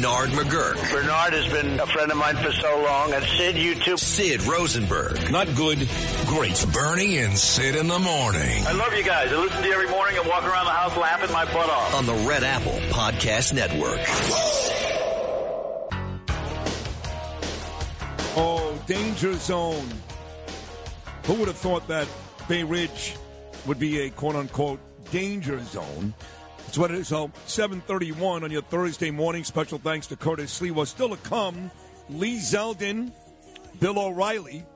Bernard McGurk. Bernard has been a friend of mine for so long. And Sid, you too. Sid Rosenberg. Not good, great. Bernie and Sid in the morning. I love you guys. I listen to you every morning and walk around the house laughing my butt off. On the Red Apple Podcast Network. Oh, danger zone. Who would have thought that Bay Ridge would be a quote unquote danger zone? That's what it is. So 731 on your Thursday morning. Special thanks to Curtis Sliwa. Was still to come. Lee Zeldin, Bill O'Reilly,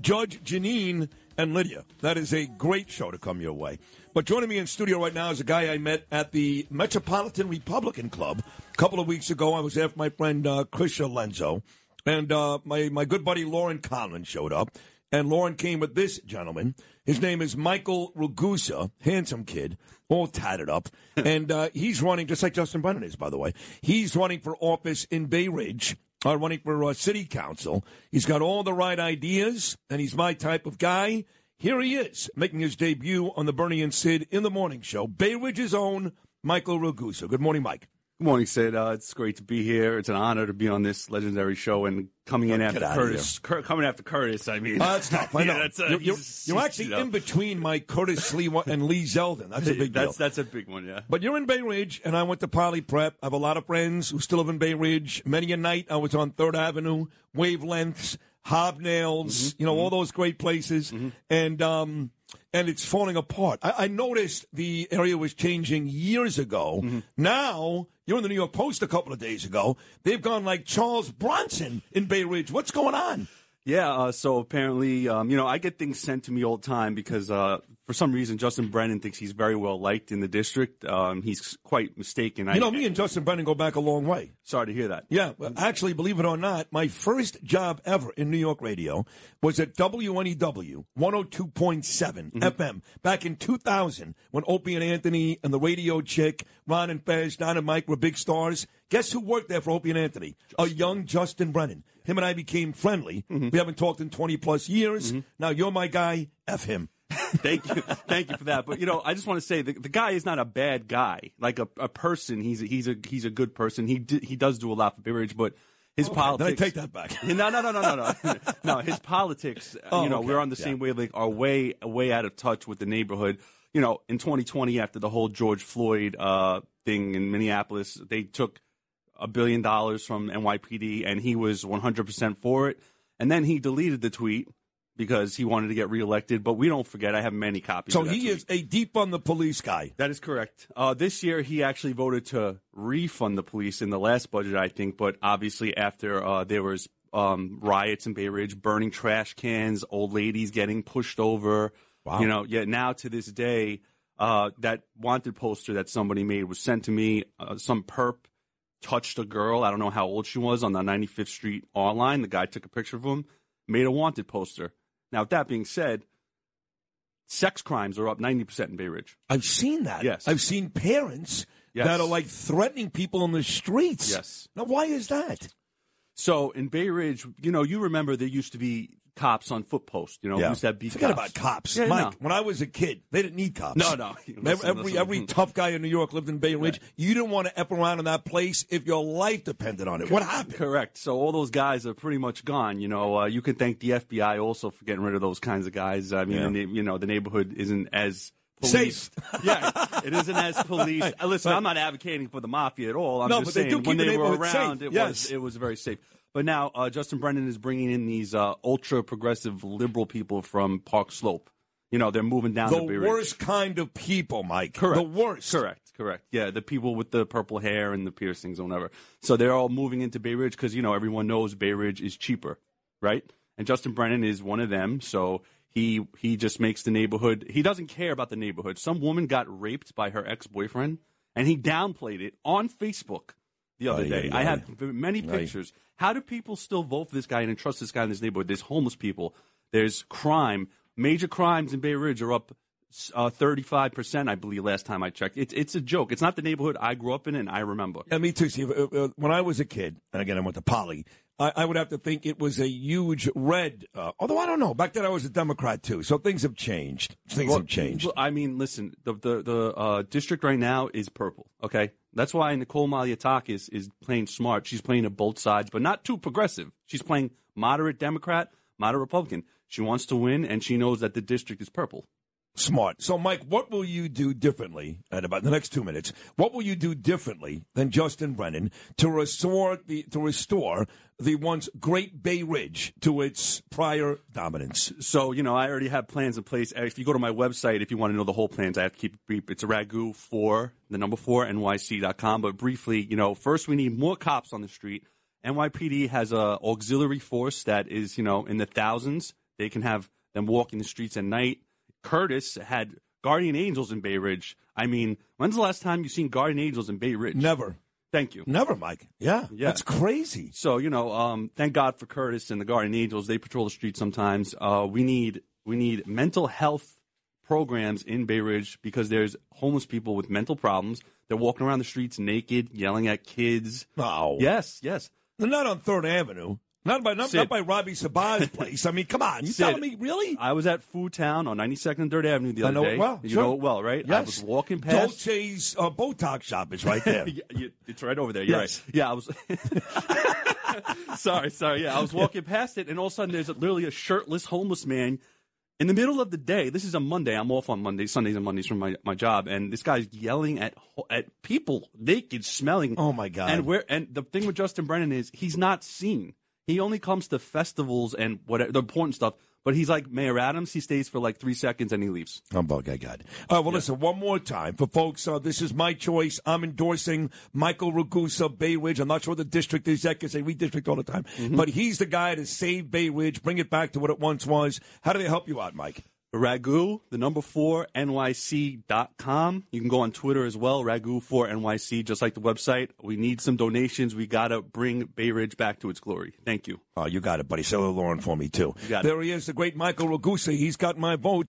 Judge Jeanine, and Lydia. That is a great show to come your way. But joining me in studio right now is a guy I met at the Metropolitan Republican Club a couple of weeks ago. I was there with my friend uh, Chris Lenzo, and uh, my my good buddy Lauren Conlon showed up. And Lauren came with this gentleman. His name is Michael Ragusa, handsome kid, all tatted up. and uh, he's running, just like Justin Brennan is, by the way. He's running for office in Bay Ridge, uh, running for uh, city council. He's got all the right ideas, and he's my type of guy. Here he is, making his debut on the Bernie and Sid in the Morning Show. Bay Ridge's own Michael Ragusa. Good morning, Mike. Good morning, Sid. Uh, it's great to be here. It's an honor to be on this legendary show and coming in after Curtis. Cur- coming after Curtis, I mean, Uh, that's tough. I know. Yeah, that's, uh, you're, you're, you're actually you know. in between Mike Curtis Sliwa and Lee Zeldin. That's a big deal. That's that's a big one, yeah. But you're in Bay Ridge, and I went to Poly Prep. I have a lot of friends who still live in Bay Ridge. Many a night I was on Third Avenue, Wavelengths, Hobnails, you know, all those great places. And um, and it's falling apart. I, I noticed the area was changing years ago. Now you're in the New York Post a couple of days ago. They've gone like Charles Bronson in Bay Ridge. What's going on? Yeah, uh, so apparently, um, you know, I get things sent to me all the time because uh, for some reason Justin Brennan thinks he's very well liked in the district. Um, he's quite mistaken. I, You know, me and Justin Brennan go back a long way. sorry to hear that. Yeah, well, actually, believe it or not, my first job ever in New York radio was at WNEW 102.7 FM mm-hmm. back in 2000 when Opie and Anthony and the radio chick, Ron and Fez, Don and Mike were big stars. Guess who worked there for Opie and Anthony? A young Justin Brennan. Him and I became friendly. Mm-hmm. We haven't talked in 20 plus years. Mm-hmm. Now you're my guy. F him. Thank you, thank you for that. But you know, I just want to say the, the guy is not a bad guy. Like a, a person, he's a, he's a he's a good person. He di- he does do a lot for Bay Ridge, but his I politics. take that back. No, no, no, no, no, no. no, his politics, Oh, you know, okay. we're on the Yeah. same wavelength, are way, way out of touch with the neighborhood. You know, in 2020, after the whole George Floyd uh, thing in Minneapolis, they took a billion dollars from NYPD and he was 100% for it. And then he deleted the tweet because he wanted to get reelected. But we don't forget, I have many copies So he tweet. is a deep on the police guy. That is correct. Uh, this year, he actually voted to refund the police in the last budget, I think. But obviously, after uh, there was um, riots in Bay Ridge, burning trash cans, old ladies getting pushed over. Wow. You know, yet now to this day, uh, that wanted poster that somebody made was sent to me. Uh, some perp touched a girl. I don't know how old she was on the 95th Street R line. The guy took a picture of him, made a wanted poster. Now, with that being said, sex crimes are up 90% in Bay Ridge. I've seen that. Yes. I've seen parents Yes. that are like threatening people on the streets. Yes. Now, why is that? So in Bay Ridge, you know, you remember there used to be cops on foot posts. You know, we used to beat Forget cops. about cops. Yeah, Mike, no. when I was a kid, they didn't need cops. No, no. Every, Listen, every, listen. every tough guy in New York lived in Bay Ridge. You didn't want to F around in that place if your life depended on it. What happened? Correct. So all those guys are pretty much gone. You know, uh, you can thank the FBI also for getting rid of those kinds of guys. I mean, Yeah. the you know, the neighborhood isn't as Safe. yeah, it isn't as police. Listen, I'm not advocating for the mafia at all. I'm No, just but they saying do when keep the they were neighborhood around, safe. it Yes. was it was very safe. But now uh, Justin Brennan is bringing in these uh, ultra progressive liberal people from Park Slope. You know, they're moving down The to Bay Ridge. The worst kind of people, Mike. Correct. The worst. Correct. Correct. Yeah, the people with the purple hair and the piercings or whatever. So they're all moving into Bay Ridge because you know everyone knows Bay Ridge is cheaper, right? And Justin Brennan is one of them. So he he just makes the neighborhood. He doesn't care about the neighborhood. Some woman got raped by her ex boyfriend, and he downplayed it on Facebook. The other Aye, day. aye, I have many pictures. How do people still vote for this guy and trust this guy in this neighborhood? There's homeless people. There's crime. Major crimes in Bay Ridge are up uh, 35%, I believe, last time I checked. It's, it's a joke. It's not the neighborhood I grew up in and I remember. Yeah, me too, Steve. Uh, uh, when I was a kid, and again, I went to Poly, I, I would have to think it was a huge red. Uh, although I don't know. Back then, I was a Democrat too, so things have changed. Things Well, have changed. well, I mean, listen, the the, the uh, district right now is purple. Okay, that's why Nicole Malliotakis is playing smart. She's playing at both sides, but not too progressive. She's playing moderate Democrat, moderate Republican. She wants to win, and she knows that the district is purple. Smart. So, Mike, what will you do differently at about the next two minutes? What will you do differently than Justin Brennan to restore the to restore the once great Bay Ridge to its prior dominance? So, you know, I already have plans in place. If you go to my website, if you want to know the whole plans, I have to keep it brief. It's a ragu for the number four, NYC.com. But briefly, you know, first we need more cops on the street. NYPD has a auxiliary force that is, you know, in the thousands. They can have them walking the streets at night. Curtis had guardian angels in Bay Ridge. I mean, when's the last time you've seen guardian angels in Bay Ridge? Never. Thank you. Never, Mike. Yeah, Yeah. that's crazy. So you know, um, thank God for Curtis and the Guardian Angels. They patrol the streets sometimes. Uh, we need we need mental health programs in Bay Ridge because there's homeless people with mental problems. They're walking around the streets naked, yelling at kids. Oh, Yes, yes. They're not on Third Avenue. Not by not, not by Robbie Sabah's place. I mean, come on, you Sid. telling me really? I was at Food Town on 92nd and 3rd Avenue the other I know day. it well. You sure. know it well, right? I Yes. was walking past. Dolce's uh, Botox shop is right there. Yeah, you- it's right over there. You're Yes. right. Yeah, I was. sorry, sorry. Yeah, I was walking past it, and all of a sudden, there's literally a shirtless homeless man in the middle of the day. This is a Monday. I'm off on Mondays, Sundays, and Mondays from my, my job, and this guy's yelling at at people, naked, smelling. Oh, my God. And where? And the thing with Justin Brennan is he's not seen. He only comes to festivals and whatever the important stuff. But he's like Mayor Adams. He stays for like three seconds and he leaves. Humbug, I got. All right, well, listen, one more time for folks. Uh, this is my choice. I'm endorsing Michael Ragusa, Bay Ridge. I'm not sure what the district is yet because they redistrict all the time. But he's the guy to save Bay Ridge, bring it back to what it once was. How do they help you out, Mike? Ragu, the number four, NYC.com. You can go on Twitter as well, Ragu for NYC, just like the website. We need some donations. We got to bring Bay Ridge back to its glory. Thank you. Oh, you got it, buddy. Say hello, Lauren, for me, too. got it. there he is, the great Michael Ragusa. He's got my vote.